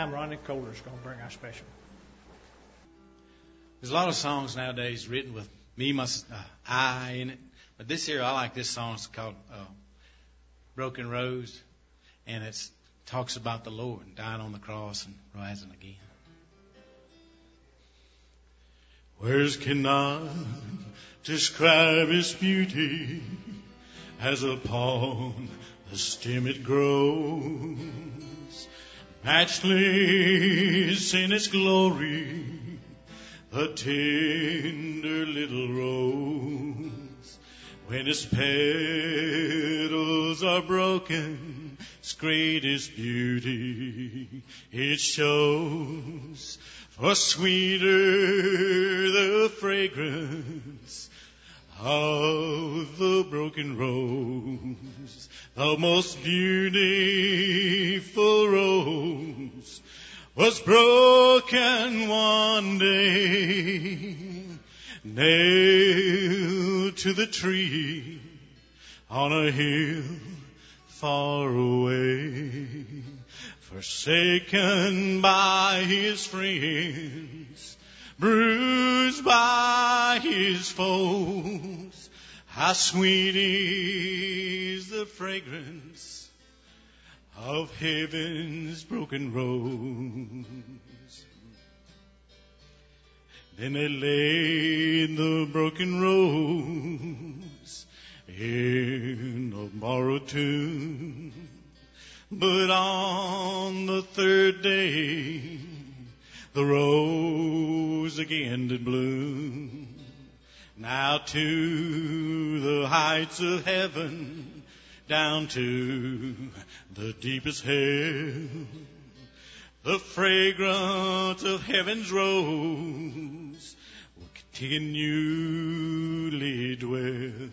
This time, Ronnie Kohler's going to bring our special. There's a lot of songs nowadays written with me, my uh, I in it, but this here I like this song. It's called uh, "Broken Rose," and it talks about the Lord dying on the cross and rising again. Words cannot describe His beauty as upon the stem it grows, matchless in its glory a tender little rose. When its petals are broken, its greatest beauty it shows. For sweeter the fragrance of the broken rose, the most beautiful rose was broken one day, nailed to the tree on a hill far away, forsaken by his friends, bruised by his foes. How sweet is the fragrance of heaven's broken rose. Then they laid the broken rose in a borrowed tomb. But on the third day, the rose again did bloom. Now to the heights of heaven down to the deepest hell. The fragrance of heaven's rose will continually dwell.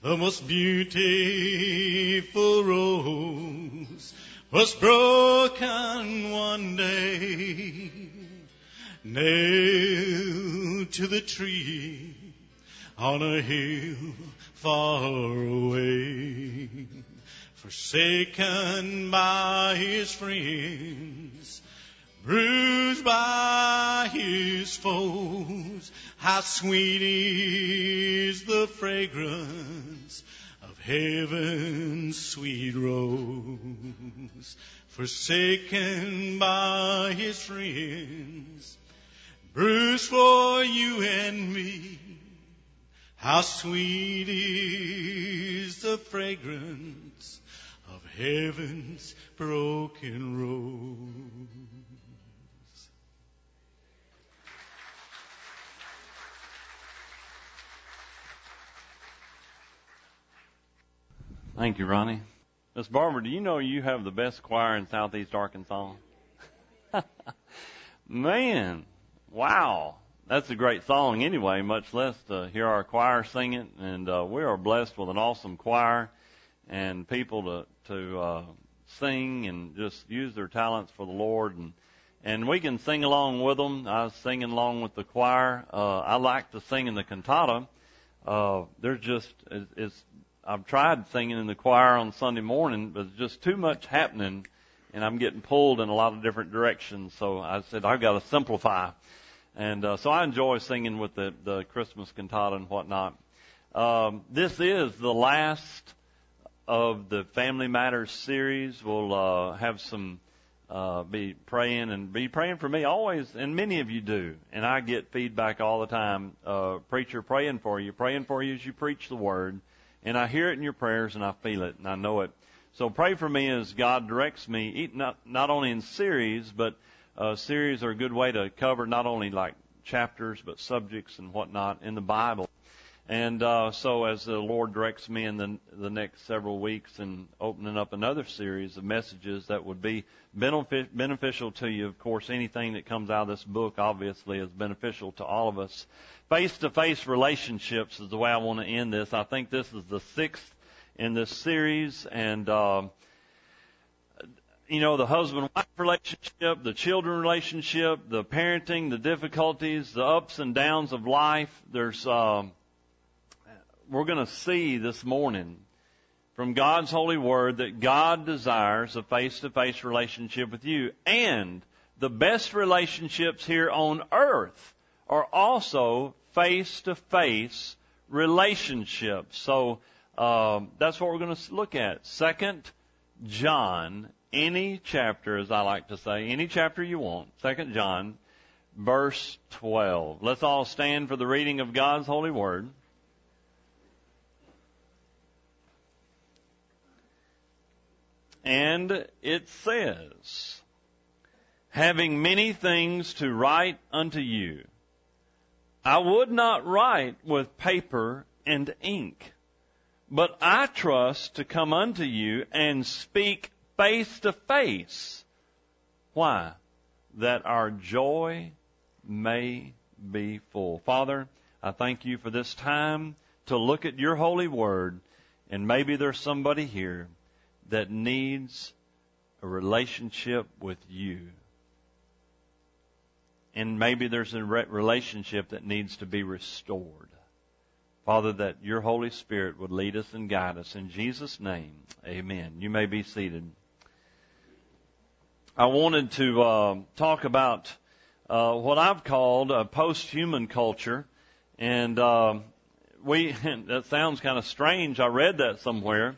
The most beautiful rose was broken one day, nailed to the tree on a hill far away, forsaken by his friends, bruised by his foes. How sweet is the fragrance of heaven's sweet rose, forsaken by his friends, bruised for you and me how sweet is the fragrance of heaven's broken rose. Thank you, Ronnie. Miss Barbara, do you know you have the best choir in Southeast Arkansas? Man, wow that's a great song anyway, much less to hear our choir sing it. And uh, we are blessed with an awesome choir and people to to uh, sing and just use their talents for the Lord. And and we can sing along with them. I was singing along with the choir. Uh, I like to sing in the cantata. Uh, there's just it's, it's I've tried singing in the choir on Sunday morning, but there's just too much happening, and I'm getting pulled in a lot of different directions. So I said I've got to simplify. And uh, so I enjoy singing with the, the Christmas cantata and whatnot. Um, this is the last of the Family Matters series. We'll uh, have some uh, be praying and be praying for me always, and many of you do. And I get feedback all the time. Uh, preacher praying for you, praying for you as you preach the word, and I hear it in your prayers and I feel it and I know it. So pray for me as God directs me, not not only in series but uh, series are a good way to cover not only like chapters but subjects and whatnot in the Bible. And uh, so, as the Lord directs me in the the next several weeks and opening up another series of messages that would be benefic- beneficial to you, of course, anything that comes out of this book obviously is beneficial to all of us. Face-to-face relationships is the way I want to end this. I think this is the sixth in this series, and uh, you know, the husband wife relationship, the children relationship, the parenting, the difficulties, the ups and downs of life. There's, uh, we're going to see this morning from God's holy word that God desires a face-to-face relationship with you. And the best relationships here on earth are also face-to-face relationships. So um, that's what we're going to look at. Second John, any chapter, as I like to say, any chapter you want. Second John, verse 12. Let's all stand for the reading of God's holy word. And it says, having many things to write unto you, I would not write with paper and ink, but I trust to come unto you and speak face to face. Why? That our joy may be full. Father, I thank you for this time to look at your holy word, and maybe there's somebody here that needs a relationship with you. And maybe there's a relationship that needs to be restored. Father, that your Holy Spirit would lead us and guide us. In Jesus' name, amen. You may be seated. I wanted to uh, talk about uh, what I've called a post-human culture, and uh, we that sounds kind of strange. I read that somewhere,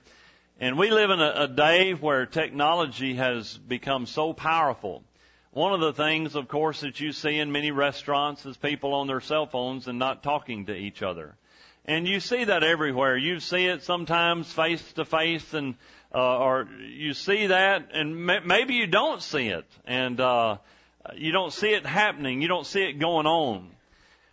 and we live in a, a day where technology has become so powerful. One of the things, of course, that you see in many restaurants is people on their cell phones and not talking to each other. And you see that everywhere. You see it sometimes face to face and, uh, or you see that and may, maybe you don't see it and, uh, you don't see it happening. You don't see it going on.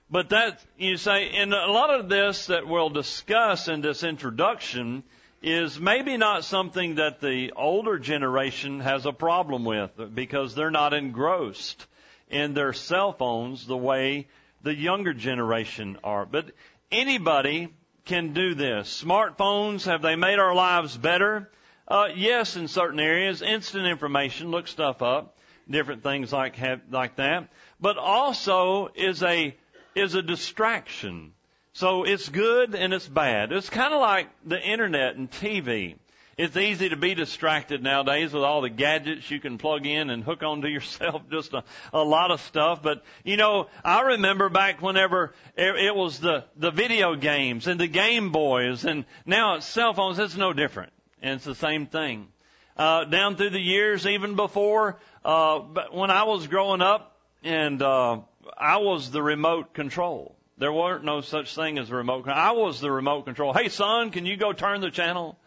But that, you say, and a lot of this that we'll discuss in this introduction is maybe not something that the older generation has a problem with because they're not engrossed in their cell phones the way the younger generation are. But anybody can do this. Smartphones, have they made our lives better? Uh, yes, in certain areas. Instant information, look stuff up, different things like have, like that. But also is a is a distraction. So it's good and it's bad. It's kind of like the internet and TV. It's easy to be distracted nowadays with all the gadgets you can plug in and hook onto yourself, just a, a lot of stuff. But, you know, I remember back whenever it was the, the video games and the Game Boys and now it's cell phones, it's no different. And it's the same thing. Uh, down through the years, even before, uh, when I was growing up and, uh, I was the remote control. There weren't no such thing as a remote control. I was the remote control. Hey son, can you go turn the channel?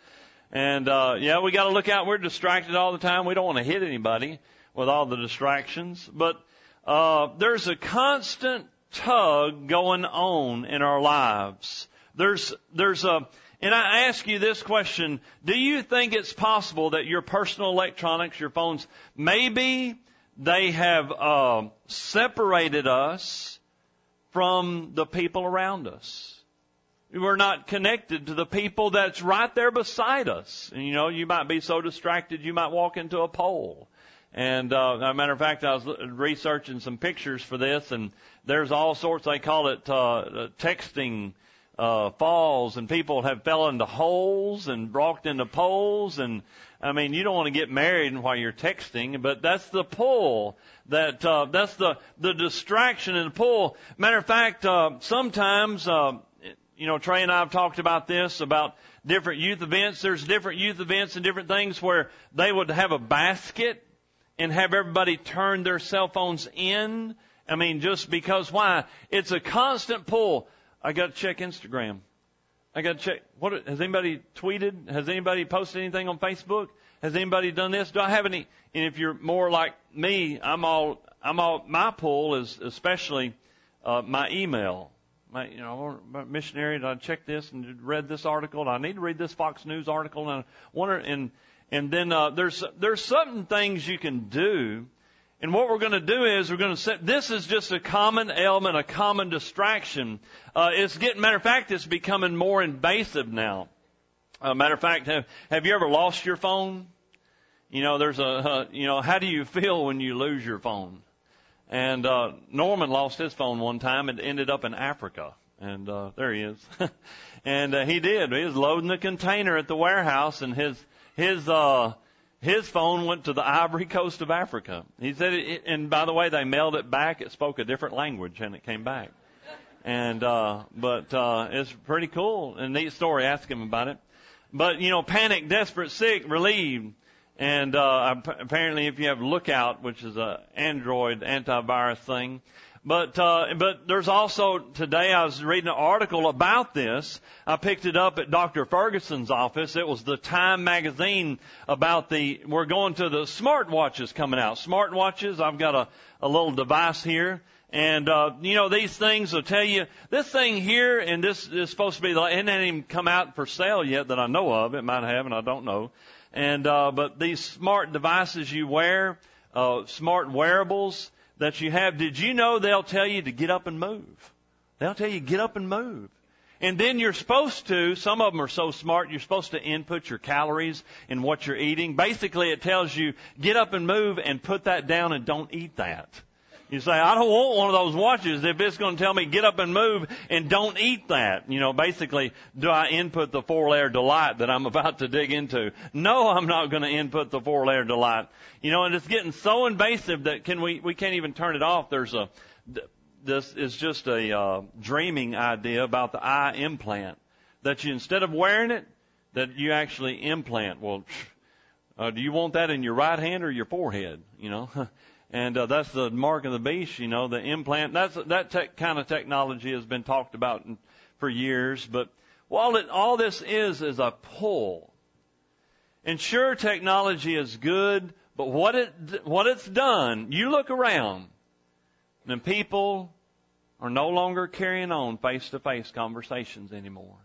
And uh yeah, we got to look out. We're distracted all the time. We don't want to hit anybody with all the distractions, but uh there's a constant tug going on in our lives. There's there's a and I ask you this question, do you think it's possible that your personal electronics, your phones, maybe they have uh, separated us from the people around us. We're not connected to the people that's right there beside us. And, you know, you might be so distracted you might walk into a pole. And uh, a matter of fact, I was researching some pictures for this, and there's all sorts. They call it uh, texting uh, falls, and people have fell into holes and walked into poles, and I mean, you don't want to get married while you're texting, but that's the pull. That uh, that's the the distraction and the pull. Matter of fact, uh, sometimes uh, you know Trey and I have talked about this about different youth events. There's different youth events and different things where they would have a basket and have everybody turn their cell phones in. I mean, just because why? It's a constant pull. I got to check Instagram. I got to check. What has anybody tweeted? Has anybody posted anything on Facebook? Has anybody done this? Do I have any? And if you're more like me, I'm all I'm all my pull is especially uh, my email. My you know my missionary. Did I check this and read this article? And I need to read this Fox News article. And I wonder and and then uh, there's there's certain things you can do and what we're going to do is we're going to set, this is just a common element, a common distraction. Uh, it's getting, matter of fact, it's becoming more invasive now. Uh, matter of fact, have, have you ever lost your phone? You know, there's a, uh, you know, how do you feel when you lose your phone? And, uh, Norman lost his phone one time and ended up in Africa. And uh, there he is. and uh, he did. He was loading the container at the warehouse, and his his uh, his phone went to the Ivory Coast of Africa. He said, it, and by the way, they mailed it back. It spoke a different language, and it came back. And uh, but uh, it's pretty cool. A neat story. Ask him about it. But you know, panic, desperate, sick, relieved. And uh, apparently, if you have Lookout, which is a Android antivirus thing, but uh, but there's also today I was reading an article about this. I picked it up at Dr. Ferguson's office. It was the Time magazine about the we're going to the smartwatches coming out. Smartwatches. I've got a a little device here. And uh, you know these things will tell you this thing here, and this is supposed to be. It hasn't even come out for sale yet that I know of. It might have, and I don't know. And uh, but these smart devices you wear, uh, smart wearables, that you have, did you know they'll tell you to get up and move? They'll tell you get up and move. And then you're supposed to, some of them are so smart, you're supposed to input your calories in what you're eating. Basically it tells you get up and move and put that down and don't eat that. You say, I don't want one of those watches if it's going to tell me get up and move and don't eat that. You know, basically, do I input the four layer delight that I'm about to dig into? No, I'm not going to input the four layer delight. You know, and it's getting so invasive that can we, we can't even turn it off. There's a, this is just a uh, dreaming idea about the eye implant that you instead of wearing it, that you actually implant. Well, uh, do you want that in your right hand or your forehead? You know, and uh, that's the mark of the beast. You know, the implant. That's that te- kind of technology has been talked about in, for years. But all it all this is is a pull. And sure, technology is good, but what it what it's done, you look around, and people are no longer carrying on face to face conversations anymore.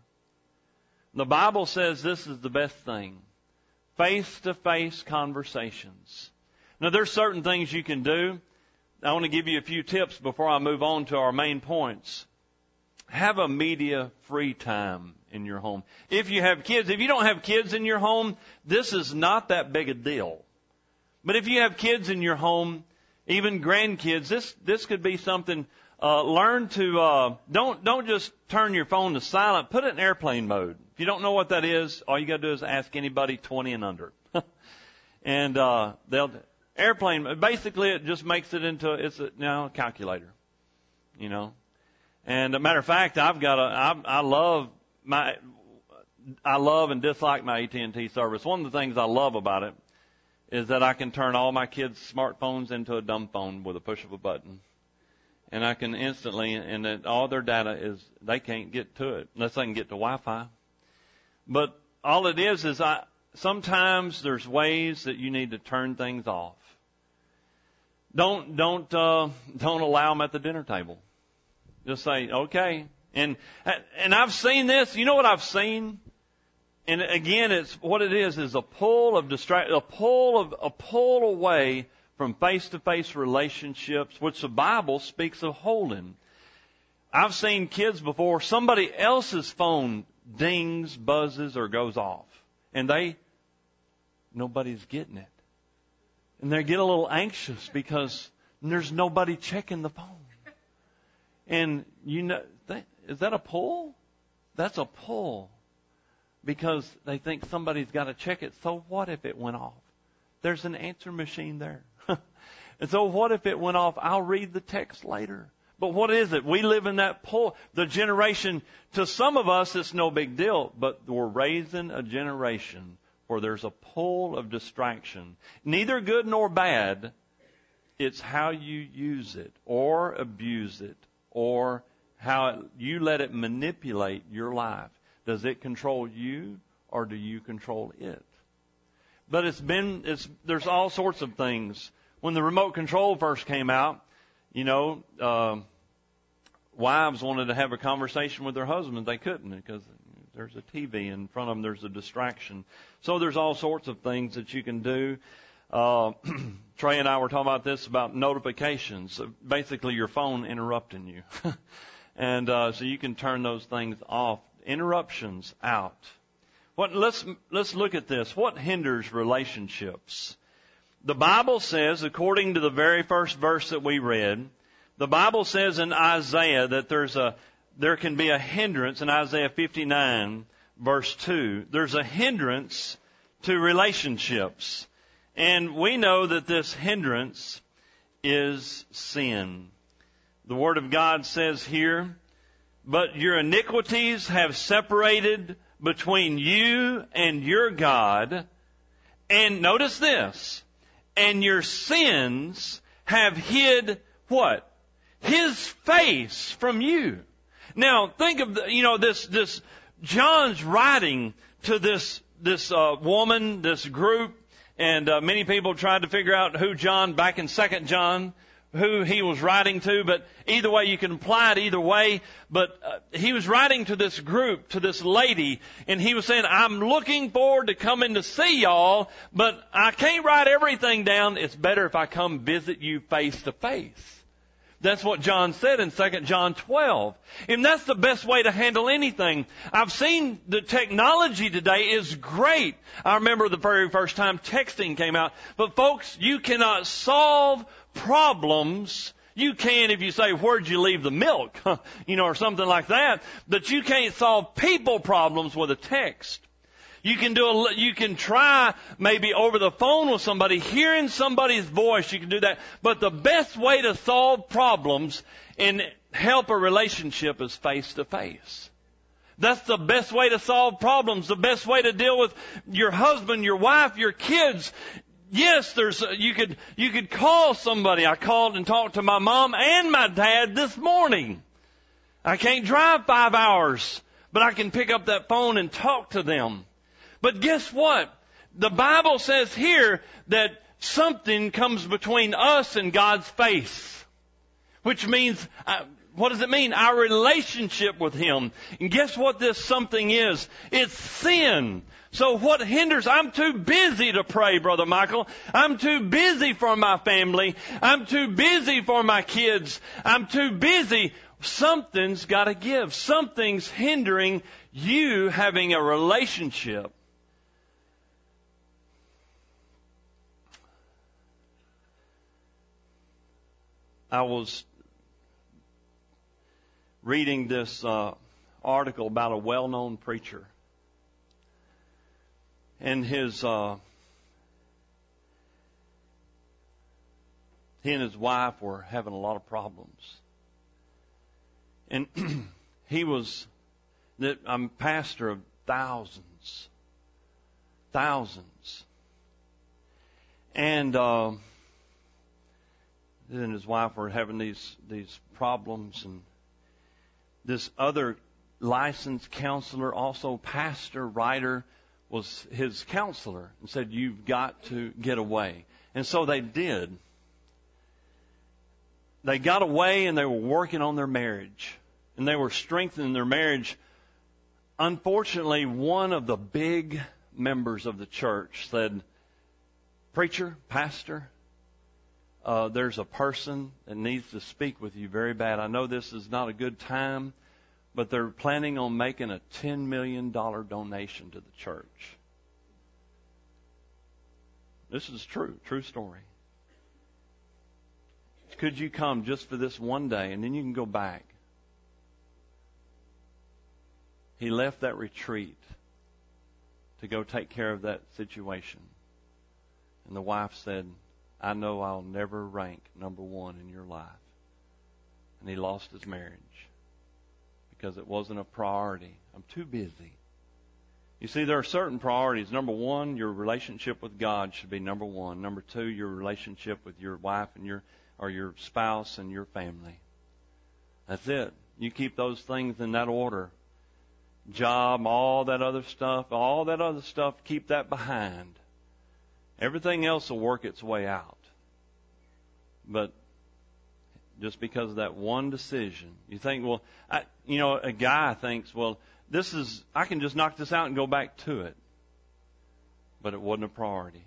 The Bible says this is the best thing. Face to face conversations. Now there's certain things you can do. I want to give you a few tips before I move on to our main points. Have a media free time in your home. If you have kids, if you don't have kids in your home, this is not that big a deal. But if you have kids in your home, even grandkids, this this could be something. Uh, learn to uh, don't don't just turn your phone to silent. Put it in airplane mode. If you don't know what that is, all you got to do is ask anybody 20 and under, and uh, they'll airplane. Basically, it just makes it into it's a now a calculator, you know. And a matter of fact, I've got a I, I love my I love and dislike my AT&T service. One of the things I love about it is that I can turn all my kids' smartphones into a dumb phone with a push of a button. And I can instantly, and that all their data is, they can't get to it unless they can get to Wi-Fi. But all it is is I, sometimes there's ways that you need to turn things off. Don't don't uh, don't allow them at the dinner table. Just say okay. And and I've seen this. You know what I've seen? And again, it's what it is is a pull of distract, a pull of a pull away from face-to-face relationships, which the Bible speaks of holding. I've seen kids before. Somebody else's phone dings, buzzes, or goes off, and they nobody's getting it and they get a little anxious because there's nobody checking the phone. And you know, is that a pull? That's a pull because they think somebody's got to check it. So what if it went off? There's an answer machine there. and so what if it went off? I'll read the text later. But what is it? We live in that pull. The generation, to some of us, it's no big deal, but we're raising a generation where there's a pull of distraction. Neither good nor bad. It's how you use it or abuse it or how you let it manipulate your life. Does it control you or do you control it? But it's been, it's, there's all sorts of things. When the remote control first came out, you know, uh, wives wanted to have a conversation with their husbands. They couldn't because there's a TV in front of them. There's a distraction. So there's all sorts of things that you can do. Uh, Trey and I were talking about this about notifications. Basically, your phone interrupting you, and uh, so you can turn those things off. Interruptions out. What? Let's let's look at this. What hinders relationships? The Bible says, according to the very first verse that we read, the Bible says in Isaiah that there's a there can be a hindrance in Isaiah 59 verse 2. There's a hindrance to relationships. And we know that this hindrance is sin. The Word of God says here, but your iniquities have separated between you and your God. And notice this, and your sins have hid what? His face from you. Now think of the, you know this this John's writing to this this uh, woman, this group, and uh, many people tried to figure out who John back in Second John, who he was writing to. But either way, you can apply it either way. But uh, he was writing to this group, to this lady, and he was saying, "I'm looking forward to coming to see y'all, but I can't write everything down. It's better if I come visit you face to face." That's what John said in 2 John 12. And that's the best way to handle anything. I've seen the technology today is great. I remember the very first time texting came out. But folks, you cannot solve problems you can if you say, where'd you leave the milk? you know, or something like that. But you can't solve people problems with a text. You can do a, you can try maybe over the phone with somebody, hearing somebody's voice, you can do that. But the best way to solve problems and help a relationship is face to face. That's the best way to solve problems, the best way to deal with your husband, your wife, your kids. Yes, there's, you could, you could call somebody. I called and talked to my mom and my dad this morning. I can't drive five hours, but I can pick up that phone and talk to them. But guess what? The Bible says here that something comes between us and God's face. Which means, uh, what does it mean? Our relationship with Him. And guess what this something is? It's sin. So what hinders? I'm too busy to pray, Brother Michael. I'm too busy for my family. I'm too busy for my kids. I'm too busy. Something's gotta give. Something's hindering you having a relationship I was reading this uh, article about a well-known preacher, and his uh, he and his wife were having a lot of problems, and he was that I'm pastor of thousands, thousands, and. Uh, and his wife were having these these problems and this other licensed counselor also pastor writer was his counselor and said you've got to get away. And so they did. They got away and they were working on their marriage. And they were strengthening their marriage. Unfortunately one of the big members of the church said preacher pastor uh, there's a person that needs to speak with you very bad. I know this is not a good time, but they're planning on making a $10 million donation to the church. This is true, true story. Could you come just for this one day and then you can go back? He left that retreat to go take care of that situation. And the wife said, I know I'll never rank number one in your life. And he lost his marriage because it wasn't a priority. I'm too busy. You see, there are certain priorities. Number one, your relationship with God should be number one. Number two, your relationship with your wife and your, or your spouse and your family. That's it. You keep those things in that order. Job, all that other stuff, all that other stuff, keep that behind. Everything else will work its way out. But just because of that one decision, you think, well, I, you know, a guy thinks, well, this is, I can just knock this out and go back to it. But it wasn't a priority.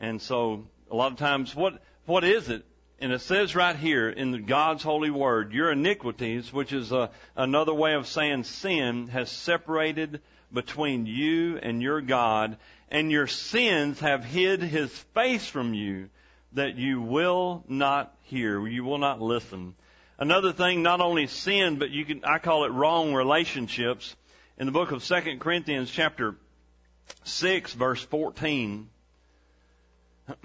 And so, a lot of times, what, what is it? And it says right here in God's holy word, your iniquities, which is a, another way of saying sin, has separated between you and your God, and your sins have hid his face from you that you will not hear, you will not listen. Another thing, not only sin, but you can, I call it wrong relationships. In the book of 2 Corinthians chapter 6 verse 14,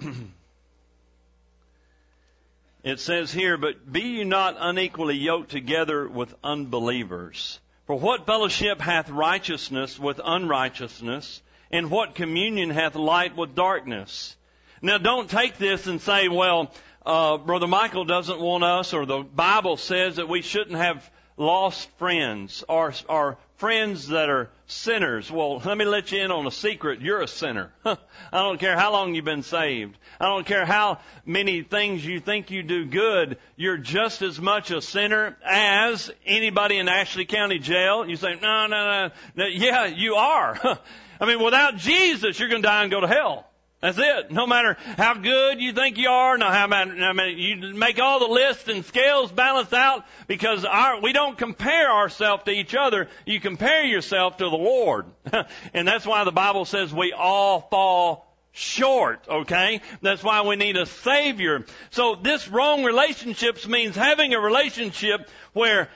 it says here, but be you not unequally yoked together with unbelievers. For what fellowship hath righteousness with unrighteousness? And what communion hath light with darkness? Now don't take this and say, well, uh, Brother Michael doesn't want us, or the Bible says that we shouldn't have lost friends or, or friends that are sinners. Well, let me let you in on a secret. You're a sinner. I don't care how long you've been saved. I don't care how many things you think you do good. You're just as much a sinner as anybody in Ashley County Jail. You say, no, no, no. no. Yeah, you are. I mean, without Jesus, you're going to die and go to hell. That's it. No matter how good you think you are, no how matter, I mean, you make all the lists and scales balance out because our, we don't compare ourselves to each other. You compare yourself to the Lord. and that's why the Bible says we all fall short, okay? That's why we need a Savior. So this wrong relationships means having a relationship where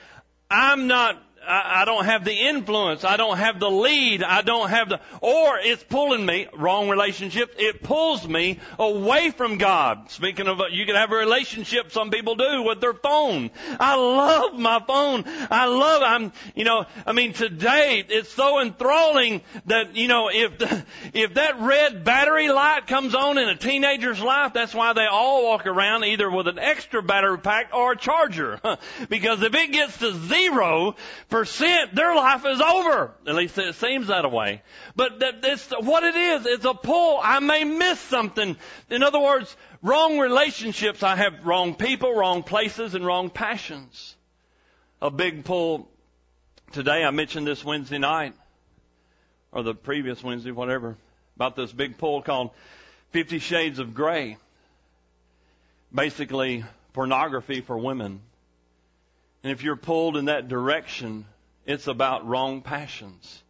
I'm not I, don't have the influence. I don't have the lead. I don't have the, or it's pulling me, wrong relationship, it pulls me away from God. Speaking of, you can have a relationship, some people do, with their phone. I love my phone. I love, I'm, you know, I mean today, it's so enthralling that, you know, if, the, if that red battery light comes on in a teenager's life, that's why they all walk around either with an extra battery pack or a charger. because if it gets to zero, percent, their life is over. At least it seems that way. But it's what it is. It's a pull. I may miss something. In other words, wrong relationships. I have wrong people, wrong places, and wrong passions. A big pull today. I mentioned this Wednesday night, or the previous Wednesday, whatever, about this big pull called Fifty Shades of Grey. Basically, pornography for women. And if you're pulled in that direction, it's about wrong passions.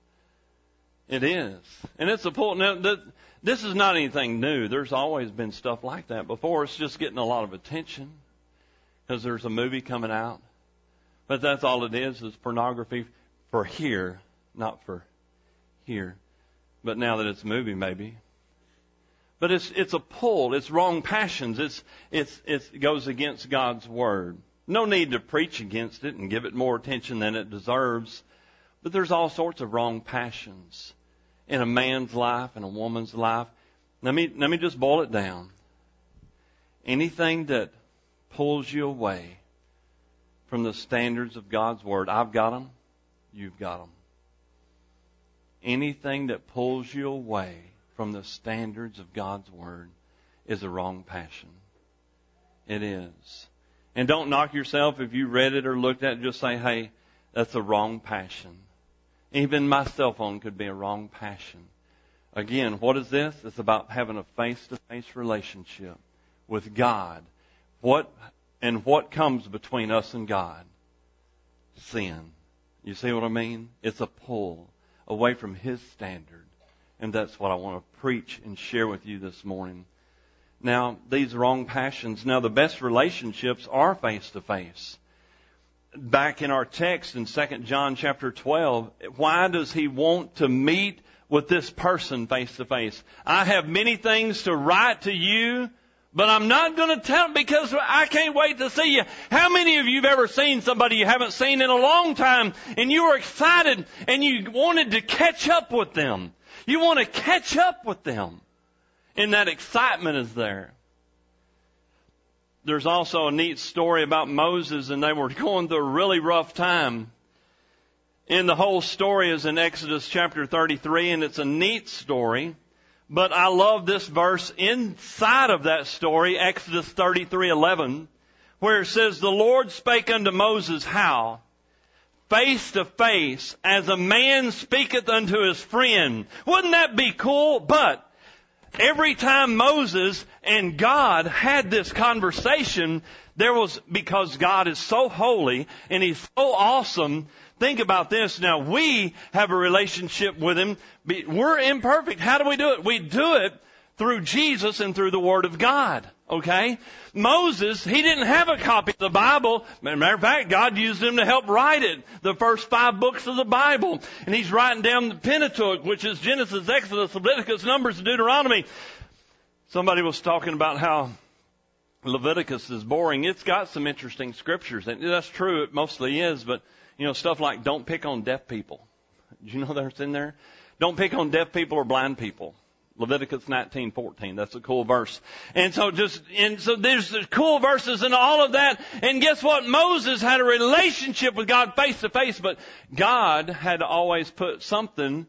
It is. And it's a pull. Now, this is not anything new. There's always been stuff like that before. It's just getting a lot of attention because there's a movie coming out. But that's all it is, is pornography for here, not for here. But now that it's a movie, maybe. But it's, it's a pull. It's wrong passions. It's, it's, it goes against God's Word. No need to preach against it and give it more attention than it deserves. But there's all sorts of wrong passions in a man's life and a woman's life. Let me, let me just boil it down. Anything that pulls you away from the standards of God's Word, I've got them, you've got them. Anything that pulls you away from the standards of God's Word is a wrong passion. It is. And don't knock yourself if you read it or looked at it. Just say, hey, that's a wrong passion. Even my cell phone could be a wrong passion. Again, what is this? It's about having a face-to-face relationship with God. What and what comes between us and God? Sin. You see what I mean? It's a pull away from His standard. And that's what I want to preach and share with you this morning. Now, these wrong passions. Now, the best relationships are face to face. Back in our text in 2 John chapter 12, why does he want to meet with this person face to face? I have many things to write to you, but I'm not going to tell because I can't wait to see you. How many of you have ever seen somebody you haven't seen in a long time and you were excited and you wanted to catch up with them? You want to catch up with them. And that excitement is there. There's also a neat story about Moses and they were going through a really rough time. And the whole story is in Exodus chapter 33 and it's a neat story. But I love this verse inside of that story, Exodus 33:11, where it says, "The Lord spake unto Moses how? Face to face, as a man speaketh unto his friend." Wouldn't that be cool? But Every time Moses and God had this conversation, there was, because God is so holy and He's so awesome, think about this. Now we have a relationship with Him. We're imperfect. How do we do it? We do it through Jesus and through the Word of God. Okay? Moses, he didn't have a copy of the Bible. Matter of fact, God used him to help write it. The first five books of the Bible. And he's writing down the Pentateuch, which is Genesis, Exodus, Leviticus, Numbers, and Deuteronomy. Somebody was talking about how Leviticus is boring. It's got some interesting scriptures. And that's true. It mostly is. But, you know, stuff like don't pick on deaf people. Do you know that's in there? Don't pick on deaf people or blind people. Leviticus 19:14. That's a cool verse. And so just and so there's cool verses and all of that. And guess what? Moses had a relationship with God face to face, but God had to always put something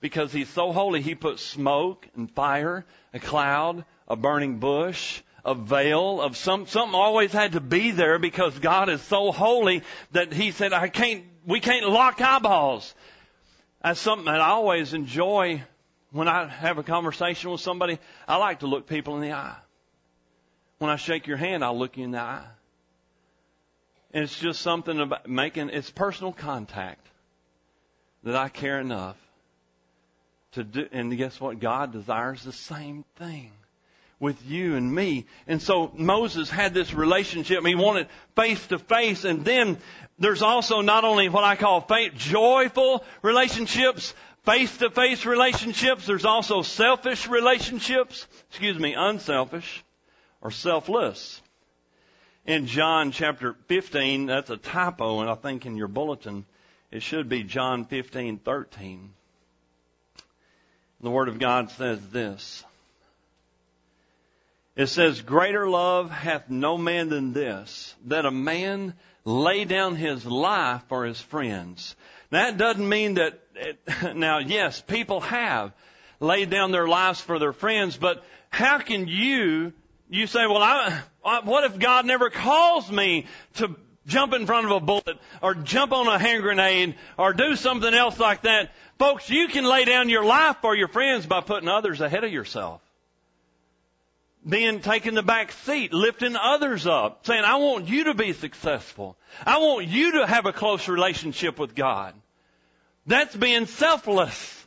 because he's so holy. He put smoke and fire, a cloud, a burning bush, a veil of some something always had to be there because God is so holy that he said I can't we can't lock eyeballs. That's something that I always enjoy when I have a conversation with somebody, I like to look people in the eye. When I shake your hand, I'll look you in the eye. And it's just something about making, it's personal contact that I care enough to do, and guess what? God desires the same thing with you and me. And so Moses had this relationship. He wanted face to face. And then there's also not only what I call faith, joyful relationships, face to face relationships. There's also selfish relationships. Excuse me, unselfish or selfless. In John chapter 15, that's a typo, and I think in your bulletin, it should be John 15, 13. The Word of God says this. It says, Greater love hath no man than this, that a man lay down his life for his friends. That doesn't mean that, it, now yes, people have laid down their lives for their friends, but how can you, you say, well, I, what if God never calls me to jump in front of a bullet or jump on a hand grenade or do something else like that? Folks, you can lay down your life for your friends by putting others ahead of yourself. Being taking the back seat, lifting others up, saying, I want you to be successful. I want you to have a close relationship with God. That's being selfless.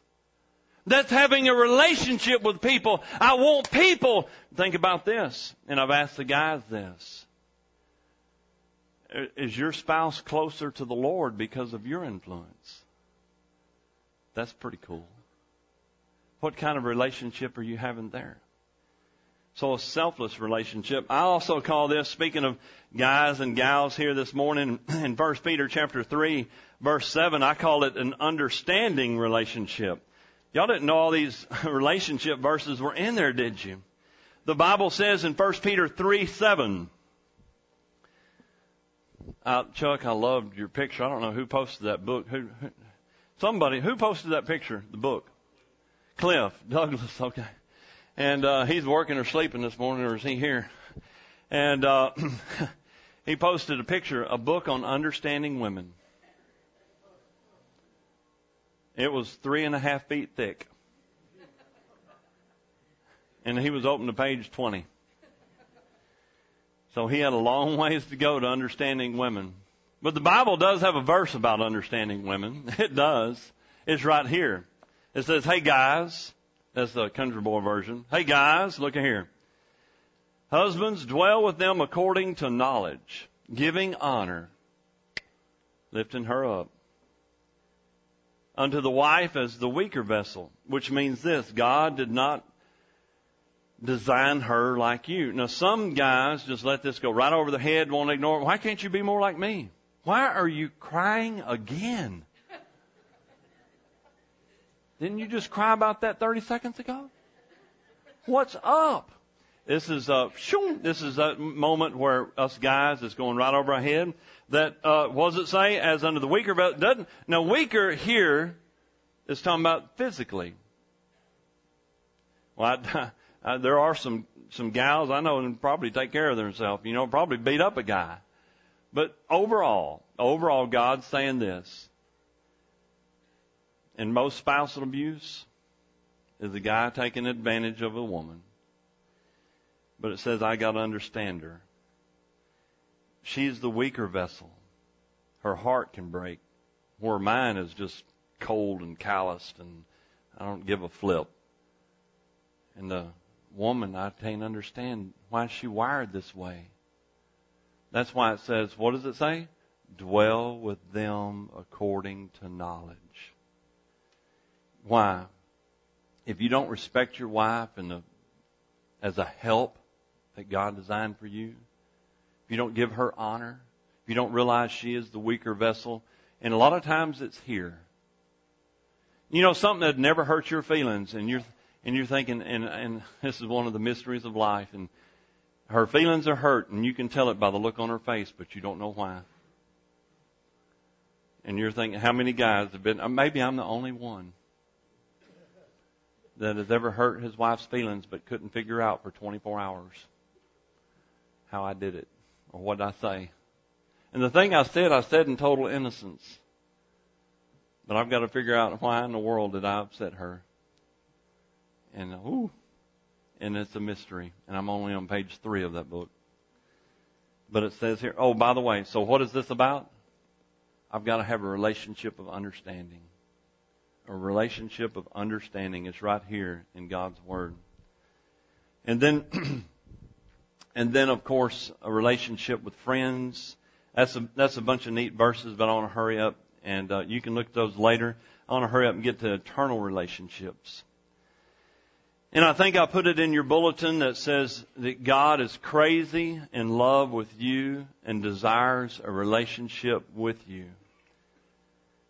That's having a relationship with people. I want people. Think about this, and I've asked the guys this. Is your spouse closer to the Lord because of your influence? That's pretty cool. What kind of relationship are you having there? So a selfless relationship. I also call this, speaking of guys and gals here this morning in First Peter chapter 3, verse 7, I call it an understanding relationship. Y'all didn't know all these relationship verses were in there, did you? The Bible says in First Peter 3, 7, uh, Chuck, I loved your picture. I don't know who posted that book. Who, who, somebody, who posted that picture, the book? Cliff Douglas, okay. And, uh, he's working or sleeping this morning, or is he here? And, uh, he posted a picture, a book on understanding women. It was three and a half feet thick. And he was open to page 20. So he had a long ways to go to understanding women. But the Bible does have a verse about understanding women. It does. It's right here. It says, hey guys, that's the country boy version. Hey guys, look at here. Husbands, dwell with them according to knowledge, giving honor, lifting her up unto the wife as the weaker vessel, which means this, God did not design her like you. Now some guys just let this go right over the head, won't ignore it. Why can't you be more like me? Why are you crying again? Didn't you just cry about that 30 seconds ago? What's up? This is a this is a moment where us guys is going right over our head that uh, does it say? As under the weaker, but doesn't now weaker here is talking about physically. Well, I, I, there are some some gals I know and probably take care of themselves. You know, probably beat up a guy. But overall, overall, God's saying this. In most spousal abuse, is the guy taking advantage of a woman. But it says, I got to understand her. She's the weaker vessel. Her heart can break, where mine is just cold and calloused and I don't give a flip. And the woman, I can't understand why she wired this way. That's why it says, what does it say? Dwell with them according to knowledge. Why? If you don't respect your wife and the, as a help that God designed for you, if you don't give her honor, if you don't realize she is the weaker vessel, and a lot of times it's here. You know, something that never hurts your feelings, and you're and you're thinking, and and this is one of the mysteries of life, and her feelings are hurt, and you can tell it by the look on her face, but you don't know why. And you're thinking, how many guys have been? Uh, maybe I'm the only one that has ever hurt his wife's feelings, but couldn't figure out for 24 hours how I did it or what I say. And the thing I said, I said in total innocence. But I've got to figure out why in the world did I upset her. And ooh, and it's a mystery. And I'm only on page three of that book. But it says here, oh, by the way, so what is this about? I've got to have a relationship of understanding. A relationship of understanding is right here in God's Word. And then, and then of course, a relationship with friends that's a, that's a bunch of neat verses, but I want to hurry up and uh, you can look at those later. I want to hurry up and get to eternal relationships. And I think I put it in your bulletin that says that God is crazy in love with you and desires a relationship with you.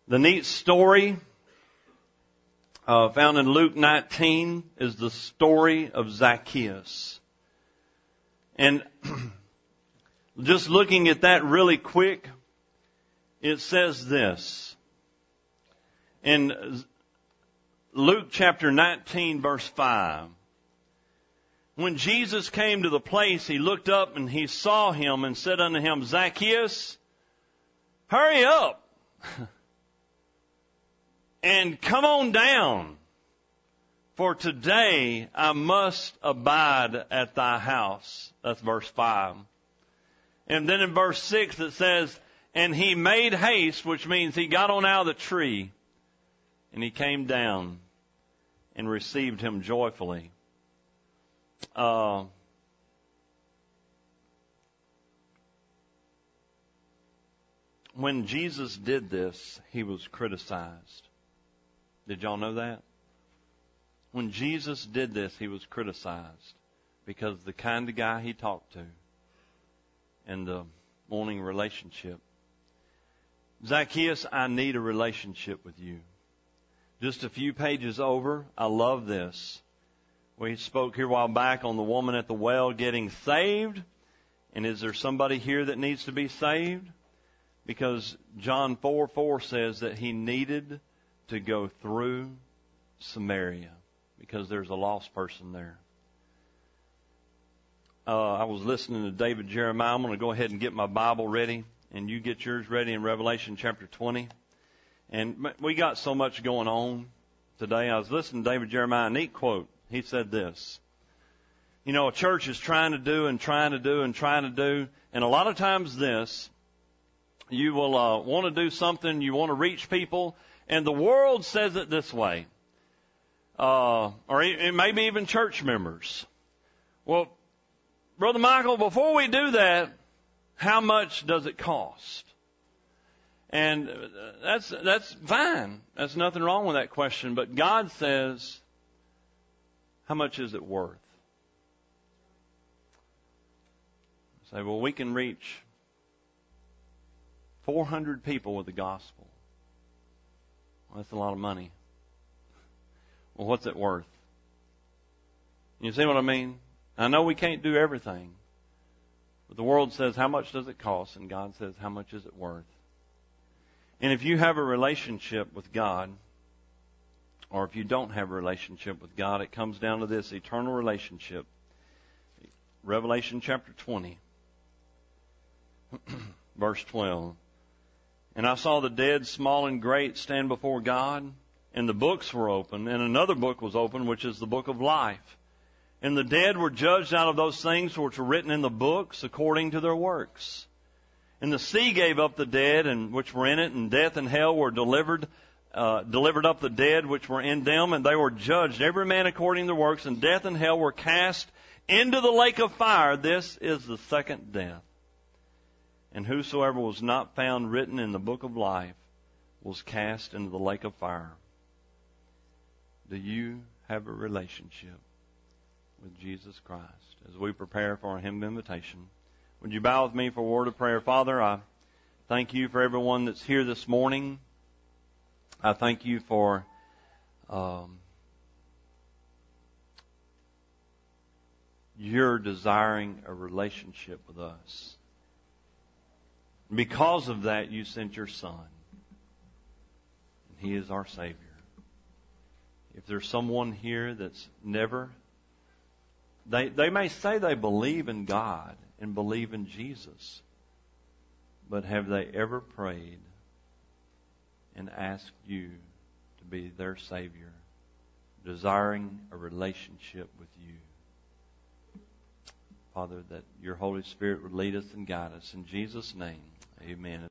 The neat story uh, found in Luke 19 is the story of Zacchaeus. And Just looking at that really quick, it says this. In Luke chapter 19 verse 5. When Jesus came to the place, he looked up and he saw him and said unto him, Zacchaeus, hurry up and come on down. For today I must abide at thy house. That's verse 5. And then in verse 6 it says, And he made haste, which means he got on out of the tree, and he came down and received him joyfully. Uh, when Jesus did this, he was criticized. Did y'all know that? When Jesus did this, he was criticized because the kind of guy he talked to and the morning relationship. Zacchaeus, I need a relationship with you. Just a few pages over, I love this. We spoke here a while back on the woman at the well getting saved. And is there somebody here that needs to be saved? Because John 4 4 says that he needed to go through Samaria because there's a lost person there. Uh, I was listening to David Jeremiah. I'm going to go ahead and get my Bible ready, and you get yours ready in Revelation chapter 20. And we got so much going on today. I was listening to David Jeremiah, a neat quote. He said this. You know, a church is trying to do and trying to do and trying to do, and a lot of times this, you will uh, want to do something, you want to reach people, and the world says it this way, uh, or maybe even church members. Well, Brother Michael, before we do that, how much does it cost? And that's, that's fine. That's nothing wrong with that question. But God says, how much is it worth? Say, well, we can reach 400 people with the gospel. Well, that's a lot of money. Well, what's it worth? You see what I mean? I know we can't do everything. But the world says, how much does it cost? And God says, how much is it worth? And if you have a relationship with God, or if you don't have a relationship with God, it comes down to this eternal relationship. Revelation chapter 20, verse 12. And I saw the dead, small and great, stand before God, and the books were open, and another book was open, which is the book of life. And the dead were judged out of those things which were written in the books according to their works. And the sea gave up the dead and which were in it, and death and hell were delivered uh, delivered up the dead which were in them, and they were judged, every man according to their works, and death and hell were cast into the lake of fire. This is the second death. And whosoever was not found written in the book of life was cast into the lake of fire. Do you have a relationship with Jesus Christ? As we prepare for our hymn of invitation, would you bow with me for a word of prayer? Father, I thank you for everyone that's here this morning. I thank you for um, your desiring a relationship with us. Because of that, you sent your Son. And He is our Savior. If there's someone here that's never, they, they may say they believe in God and believe in Jesus, but have they ever prayed and asked you to be their Savior, desiring a relationship with you? Father, that your Holy Spirit would lead us and guide us. In Jesus' name, amen.